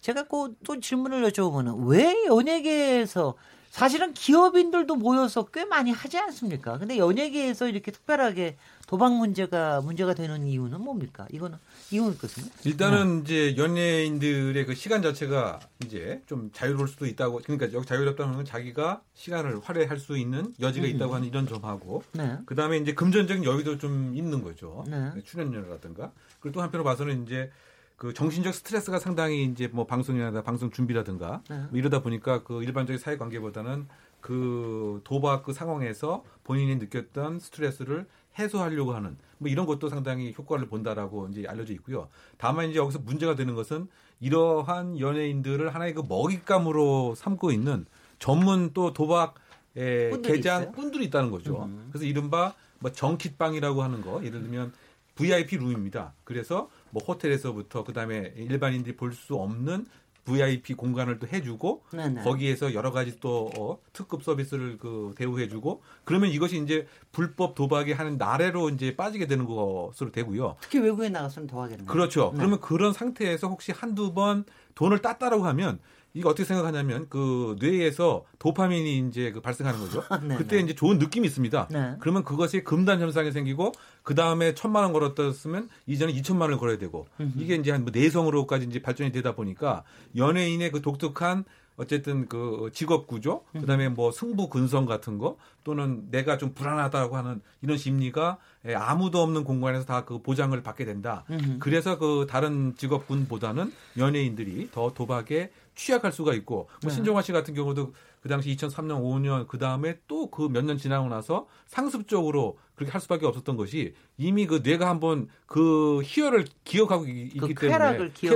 제가 꼭 또 질문을 여쭤보면 왜 연예계에서 사실은 기업인들도 모여서 꽤 많이 하지 않습니까? 근데 연예계에서 이렇게 특별하게 도박 문제가 문제가 되는 이유는 뭡니까? 이거는 이유는 것은
일단은
네.
이제 연예인들의 그 시간 자체가 이제 좀 자유로울 수도 있다고 그러니까 여기 자유롭다는 건 자기가 시간을 활용할 수 있는 여지가 있다고 하는 이런 점하고
네.
그다음에 이제 금전적인 여유도 좀 있는 거죠.
네.
출연료라든가 그리고 또 한편으로 봐서는 이제 그 정신적 스트레스가 상당히 이제 뭐 방송이나 방송 준비라든가
네.
뭐 이러다 보니까 그 일반적인 사회 관계보다는 그 도박 그 상황에서 본인이 느꼈던 스트레스를 해소하려고 하는 뭐 이런 것도 상당히 효과를 본다라고 이제 알려져 있고요. 다만 이제 여기서 문제가 되는 것은 이러한 연예인들을 하나의 그 먹잇감으로 삼고 있는 전문 또 도박의
꾼들이
개장? 꾼들이 있다는 거죠.
음.
그래서 이른바 뭐 정킷방이라고 하는 거 예를 들면 VIP 룸입니다. 그래서 뭐 호텔에서부터 그다음에 일반인들이 볼 수 없는 VIP 공간을 또 해주고
네네.
거기에서 여러 가지 또 어, 특급 서비스를 그 대우해주고 그러면 이것이 이제 불법 도박이 하는 나래로 이제 빠지게 되는 것으로 되고요.
특히 외국에 나가서는 더 하겠네요.
그렇죠.
네.
그러면 그런 상태에서 혹시 한두 번 돈을 땄다라고 하면 이거 어떻게 생각하냐면 그 뇌에서 도파민이 이제 그 발생하는 거죠.
네,
그때
네.
이제 좋은 느낌이 있습니다.
네.
그러면 그것이 금단 현상이 생기고 그 다음에 천만 원 걸었었으면 이전에 이천만 원을 걸어야 되고 이게 이제 한 뭐 내성으로까지 이제 발전이 되다 보니까 연예인의 그 독특한 어쨌든 그 직업 구조, 그다음에 뭐 승부 근성 같은 거 또는 내가 좀 불안하다고 하는 이런 심리가 예, 아무도 없는 공간에서 다 그 보장을 받게 된다. 그래서 그 다른 직업군보다는 연예인들이 더 도박에 취약할 수가 있고 뭐 신종화 씨 같은 경우도 그 당시 2003년 5년 그 다음에 또 그 몇 년 지나고 나서 상습적으로 그렇게 할 수밖에 없었던 것이 이미 그 뇌가 한번 그 희열을 기억하고 이- 있기
그
때문에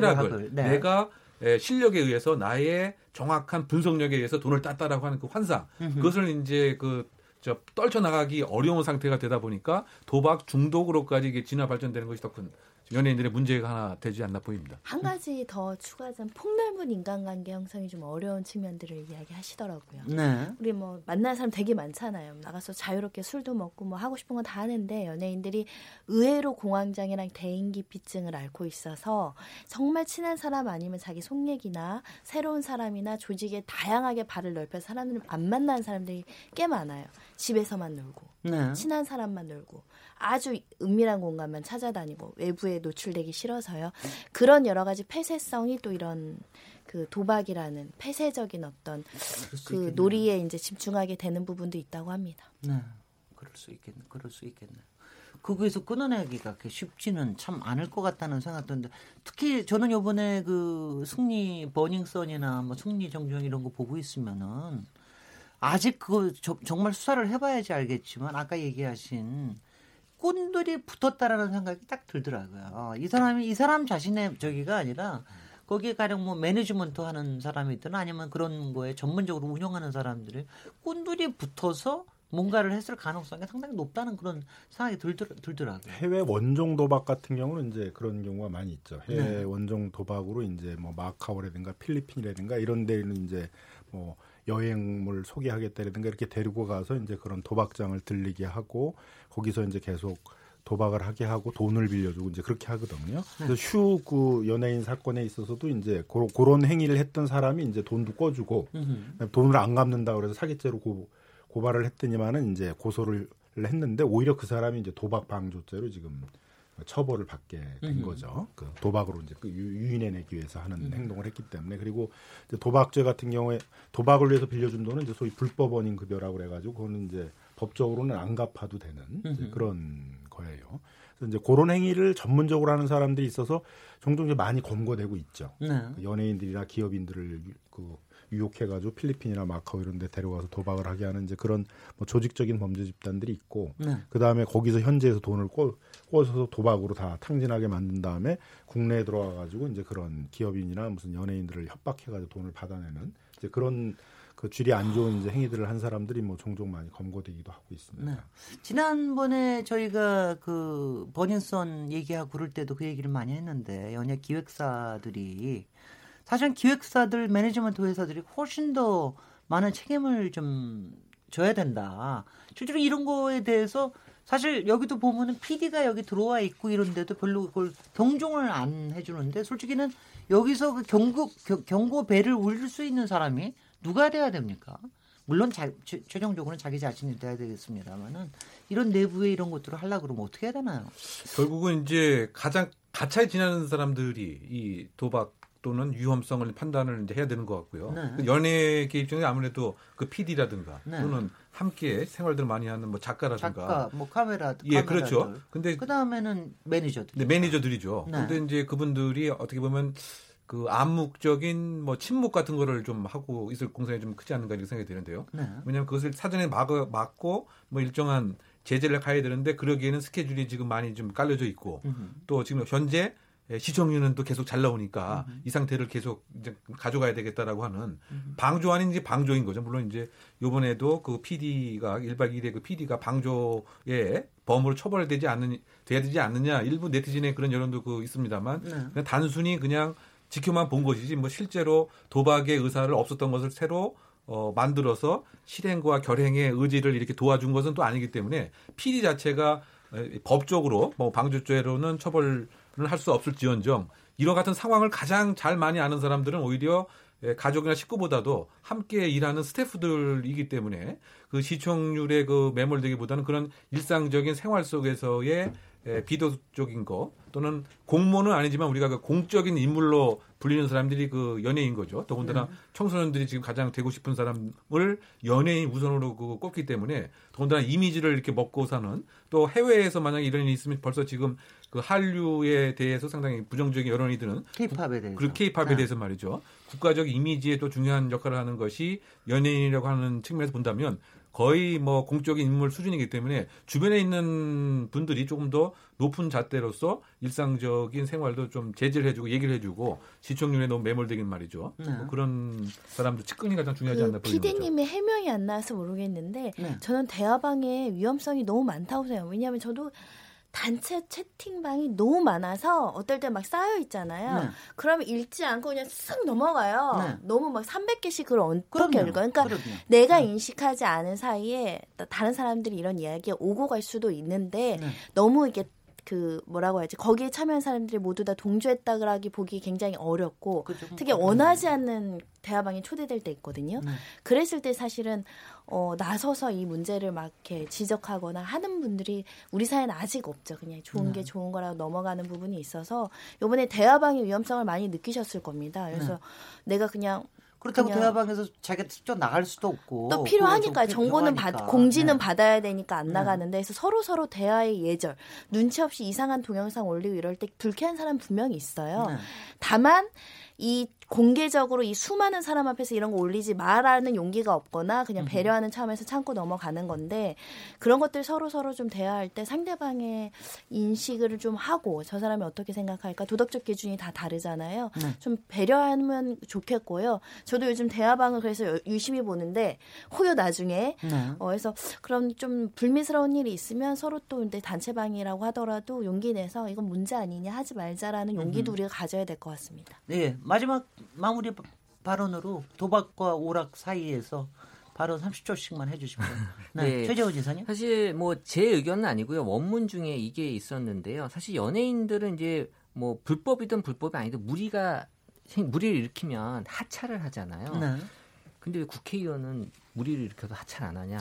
쾌락을 네.
내가 에, 실력에 의해서 나의 정확한 분석력에 의해서 돈을 땄다라고 하는 그 환상. 그것을 이제 그 저 떨쳐나가기 어려운 상태가 되다 보니까 도박 중독으로까지 이게 진화 발전되는 것이 더 큰 연예인들의 문제가 하나 되지 않나 보입니다.
한 가지 더 추가하자면 폭넓은 인간관계 형성이 좀 어려운 측면들을 이야기하시더라고요.
네.
우리 뭐 만나는 사람 되게 많잖아요. 나가서 자유롭게 술도 먹고 뭐 하고 싶은 거 다 하는데 연예인들이 의외로 공황장애랑 대인기피증을 앓고 있어서 정말 친한 사람 아니면 자기 속 얘기나 새로운 사람이나 조직에 다양하게 발을 넓혀 사람들을 안 만나는 사람들이 꽤 많아요. 집에서만 놀고
네.
친한 사람만 놀고 아주 은밀한 공간만 찾아다니고 외부에 노출되기 싫어서요. 그런 여러 가지 폐쇄성이 또 이런 그 도박이라는 폐쇄적인 어떤 그 놀이에 이제 집중하게 되는 부분도 있다고 합니다.
네. 그럴 수 있겠네. 그럴 수 있겠네. 거기에서 끊어내기가 쉽지는 참 않을 것 같다는 생각 드는데 특히 저는 요번에 그 승리 버닝썬이나 뭐 승리 정정 이런 거 보고 있으면은 아직 그거 저- 정말 수사를 해봐야지 알겠지만 아까 얘기하신 꾼들이 붙었다라는 생각이 딱 들더라고요. 어, 이 사람이 이 사람 자신의 저기가 아니라 거기에 가령 뭐 매니지먼트 하는 사람이 있든 아니면 그런 거에 전문적으로 운영하는 사람들이 꾼들이 붙어서 뭔가를 했을 가능성이 상당히 높다는 그런 생각이 들더, 들더라고요.
해외 원종 도박 같은 경우는 이제 그런 경우가 많이 있죠. 해외
네.
원종 도박으로 이제 뭐 마카오라든가 필리핀이라든가 이런 데는 이제 뭐 여행을 소개하겠다라든가 이렇게 데리고 가서 이제 그런 도박장을 들리게 하고 거기서 이제 계속 도박을 하게 하고 돈을 빌려주고 이제 그렇게 하거든요. 그래서 휴그 연예인 사건에 있어서도 이제 고, 그런 행위를 했던 사람이 이제 돈도 꿔주고 돈을 안 갚는다 그래서 사기죄로 고, 고발을 했더니만은 이제 고소를 했는데 오히려 그 사람이 이제 도박 방조죄로 지금 처벌을 받게 된 거죠. 그 도박으로 이제 그 유- 유인해내기 위해서 하는 행동을 했기 때문에 그리고 이제 도박죄 같은 경우에 도박을 위해서 빌려준 돈은 이제 소위 불법 원인 급여라고 그래가지고 그거는 이제 법적으로는 안 갚아도 되는 이제 그런 거예요. 그래서 이제 그런 행위를 전문적으로 하는 사람들이 있어서 종종 이제 많이 검거되고 있죠.
네.
그 연예인들이나 기업인들을 유- 그 유혹해가지고 필리핀이나 마카오 이런 데 데려가서 도박을 하게 하는 이제 그런 뭐 조직적인 범죄 집단들이 있고
네.
그 다음에 거기서 현지에서 돈을 꿔, 꿔서 도박으로 다 탕진하게 만든 다음에 국내에 들어와가지고 이제 그런 기업인이나 무슨 연예인들을 협박해가지고 돈을 받아내는 이제 그런 그 질이 안 좋은 이제 행위들을 한 사람들이 뭐 종종 많이 검거되기도 하고 있습니다.
네. 지난번에 저희가 그 버닝썬 얘기하고 그럴 때도 그 얘기를 많이 했는데 연예 기획사들이 사실 기획사들 매니지먼트 회사들이 훨씬 더 많은 책임을 좀 져야 된다. 실제로 이런 거에 대해서 사실 여기도 보면은 PD가 여기 들어와 있고 이런데도 별로 그걸 경종을 안 해주는데 솔직히는 여기서 그 경고 겨- 경고 배를 울릴 수 있는 사람이 누가 돼야 됩니까? 물론 자, 최- 최종적으로는 자기 자신이 돼야 되겠습니다만은 이런 내부에 이런 것들을 하려 그러면 어떻게 해야 되나요?
결국은 이제 가장 가까이 지내는 사람들이 이 도박 또는 위험성을 판단을 이제 해야 되는 것 같고요.
네.
그 연예계 입장에 아무래도 그 PD라든가
네.
또는 함께 생활들 많이 하는 뭐 작가라든가
작가, 뭐 카메라,
예, 그렇죠. 근데
그 다음에는 매니저들.
네, 매니저들이죠.
네.
근데 이제 그분들이 어떻게 보면 그 암묵적인 뭐 침묵 같은 거를 좀 하고 있을 공산이 좀 크지 않는가 이렇게 생각이 드는데요.
네.
왜냐하면 그것을 사전에 막, 막고 뭐 일정한 제재를 가야 되는데 그러기에는 스케줄이 지금 많이 좀 깔려져 있고
음.
또 지금 현재 예, 시청률은 또 계속 잘 나오니까 음. 이 상태를 계속 이제 가져가야 되겠다라고 하는 음. 방조 아닌지 방조인 거죠. 물론 이제 요번에도 그 PD가 1박 2일의 그 PD가 방조에 범으로 처벌되지 않는 돼야 되지 않느냐 일부 네티즌의 그런 여론도 그 있습니다만 네. 그냥 단순히 그냥 지켜만 본 것이지 뭐 실제로 도박의 의사를 없었던 것을 새로 어, 만들어서 실행과 결행의 의지를 이렇게 도와준 것은 또 아니기 때문에 PD 자체가 법적으로 뭐 방조죄로는 처벌을 할 수 없을지언정. 이런 같은 상황을 가장 잘 많이 아는 사람들은 오히려 가족이나 식구보다도 함께 일하는 스태프들이기 때문에 그 시청률에 그 매몰되기보다는 그런 일상적인 생활 속에서의 비도적인 거 또는 공무원은 아니지만 우리가 그 공적인 인물로 불리는 사람들이 그 연예인 거죠. 더군다나 네. 청소년들이 지금 가장 되고 싶은 사람을 연예인 우선으로 그 꼽기 때문에 더군다나 이미지를 이렇게 먹고 사는 또 해외에서 만약 이런 일이 있으면 벌써 지금 그 한류에 대해서 상당히 부정적인 여론이 드는
케이팝에 대해서
그 케이팝에 네. 대해서 말이죠. 국가적 이미지에 또 중요한 역할을 하는 것이 연예인이라고 하는 측면에서 본다면 거의 뭐 공적인 인물 수준이기 때문에 주변에 있는 분들이 조금 더 높은 잣대로서 일상적인 생활도 좀 제지를 해주고 얘기를 해주고 시청률에 너무 매몰되긴 말이죠. 네. 뭐 그런 사람들 측근이 가 장 중요하지 그 않나 보이는
피디님의 해명이 안 나와서 모르겠는데 네. 저는 대화방의 위험성이 너무 많다고 생각해요. 왜냐하면 저도 단체 채팅방이 너무 많아서 어떨 때 막 쌓여 있잖아요. 네. 그러면 읽지 않고 그냥 쓱 넘어가요. 네. 너무 막 300개씩 그걸 어떻게 읽어요? 그러니까 그럼요. 내가 네. 인식하지 않은 사이에 다른 사람들이 이런 이야기에 오고 갈 수도 있는데 네. 너무 이게 그 뭐라고 해야지 거기에 참여한 사람들이 모두 다 동조했다라기 보기 굉장히 어렵고 그렇죠. 특히 원하지 않는 대화방에 초대될 때 있거든요. 네. 그랬을 때 사실은 어, 나서서 이 문제를 막 이렇게 지적하거나 하는 분들이 우리 사회는 아직 없죠. 그냥 좋은 네. 게 좋은 거라고 넘어가는 부분이 있어서 요번에 대화방의 위험성을 많이 느끼셨을 겁니다. 그래서 네. 내가 그냥
그렇다고 대화방에서 자기가 직접 나갈 수도 없고
또 필요하니까 정보는 받 공지는 네. 받아야 되니까 안 네. 나가는데 그래서 서로 서로 대화의 예절 눈치 없이 이상한 동영상 올리고 이럴 때 불쾌한 사람 분명히 있어요. 네. 다만 이 공개적으로 이 수많은 사람 앞에서 이런 거 올리지 말라는 용기가 없거나 그냥 배려하는 차원에서 참고 넘어가는 건데 그런 것들 서로 서로 좀 대화할 때 상대방의 인식을 좀 하고 저 사람이 어떻게 생각할까 도덕적 기준이 다 다르잖아요. 네. 좀 배려하면 좋겠고요. 저도 요즘 대화방을 그래서 유심히 보는데 호요 나중에 네. 어, 그래서 그런 좀 불미스러운 일이 있으면 서로 또 근데 단체방이라고 하더라도 용기 내서 이건 문제 아니냐 하지 말자라는 용기도 음. 우리가 가져야 될 것 같습니다.
네 마지막 마무리 발언으로 도박과 오락 사이에서 바로 30초씩만 해주시면. 네. 네. 최재호 지사님.
사실 뭐 제 의견은 아니고요. 원문 중에 이게 있었는데요. 사실 연예인들은 이제 뭐 불법이든 불법이 아니든 무리가 무리를 일으키면 하차를 하잖아요. 네. 근데 왜 국회의원은 무리를 일으켜도 하차를 안 하냐?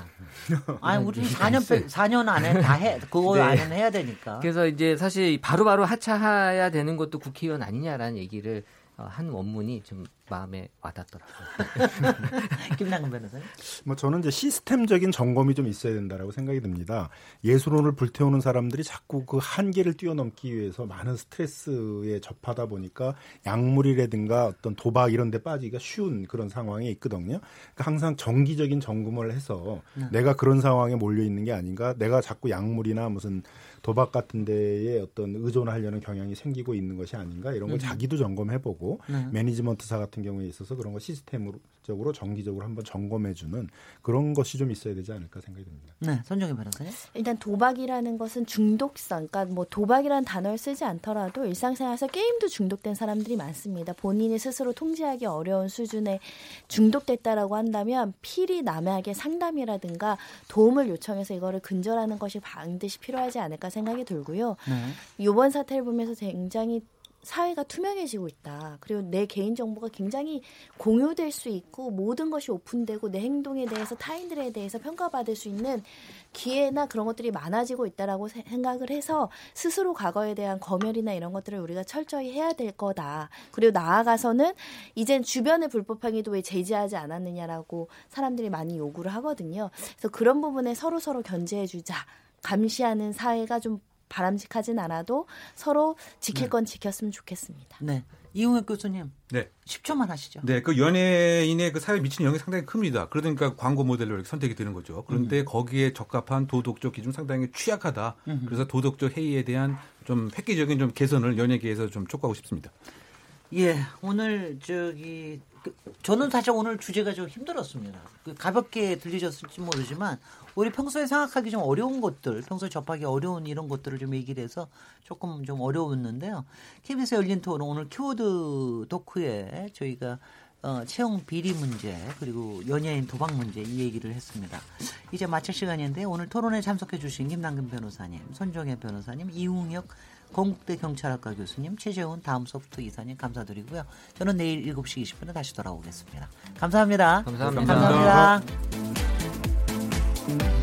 아니 우리 4년 4년 안에 다 해. 그거 네. 안에는 해야 되니까.
그래서 이제 사실 바로 바로 하차해야 되는 것도 국회의원 아니냐라는 얘기를 어, 한 원문이 좀 마음에 와닿더라고요.
김남근 변호사님.
뭐 저는 이제 시스템적인 점검이 좀 있어야 된다라고 생각이 듭니다. 예술혼을 불태우는 사람들이 자꾸 그 한계를 뛰어넘기 위해서 많은 스트레스에 접하다 보니까 약물이라든가 어떤 도박 이런 데 빠지기가 쉬운 그런 상황에 있거든요. 그러니까 항상 정기적인 점검을 해서 네. 내가 그런 상황에 몰려 있는 게 아닌가, 내가 자꾸 약물이나 무슨 도박 같은 데에 어떤 의존하려는 경향이 생기고 있는 것이 아닌가 이런 걸 음. 자기도 점검해보고 네. 매니지먼트사 같은 경우에 있어서 그런 거 시스템 적으로 정기적으로 한번 점검해주는 그런 것이 좀 있어야 되지 않을까 생각이 듭니다.
네, 선정희 변호사님.
일단 도박이라는 것은 중독성, 그러니까 뭐 도박이라는 단어를 쓰지 않더라도 일상생활에서 게임도 중독된 사람들이 많습니다. 본인이 스스로 통제하기 어려운 수준의 중독됐다라고 한다면 필히 남에게 상담이라든가 도움을 요청해서 이거를 근절하는 것이 반드시 필요하지 않을까 생각이 들고요. 네. 이번 사태를 보면서 굉장히 사회가 투명해지고 있다. 그리고 내 개인 정보가 굉장히 공유될 수 있고 모든 것이 오픈되고 내 행동에 대해서 타인들에 대해서 평가받을 수 있는 기회나 그런 것들이 많아지고 있다라고 생각을 해서 스스로 과거에 대한 검열이나 이런 것들을 우리가 철저히 해야 될 거다. 그리고 나아가서는 이젠 주변의 불법 행위도 왜 제지하지 않았느냐라고 사람들이 많이 요구를 하거든요. 그래서 그런 부분에 서로 서로 견제해 주자. 감시하는 사회가 좀 바람직하진 않아도 서로 지킬 네. 건 지켰으면 좋겠습니다.
네. 이용혁 교수님.
네.
10초만 하시죠.
네, 그 연예인의 그 사회에 미치는 영향이 상당히 큽니다. 그러니까 광고 모델로 이렇게 선택이 되는 거죠. 그런데 음. 거기에 적합한 도덕적 기준 상당히 취약하다. 음. 그래서 도덕적 해이에 대한 좀 획기적인 좀 개선을 연예계에서 좀 촉구하고 싶습니다.
예, 오늘 저기 그, 저는 사실 오늘 주제가 좀 힘들었습니다. 그 가볍게 들리셨을지 모르지만 우리 평소에 생각하기 좀 어려운 것들, 평소에 접하기 어려운 이런 것들을 좀 얘기를 해서 조금 좀 어려웠는데요. KBS 열린 토론 오늘 키워드 도크에 저희가 어, 채용 비리 문제 그리고 연예인 도박 문제 이 얘기를 했습니다. 이제 마칠 시간인데 오늘 토론에 참석해 주신 김남근 변호사님, 손정혜 변호사님, 이웅혁 건국대 경찰학과 교수님, 최재훈 다음 소프트 이사님 감사드리고요. 저는 내일 7시 20분에 다시 돌아오겠습니다. 감사합니다.
감사합니다.
감사합니다. 감사합니다. Thank you.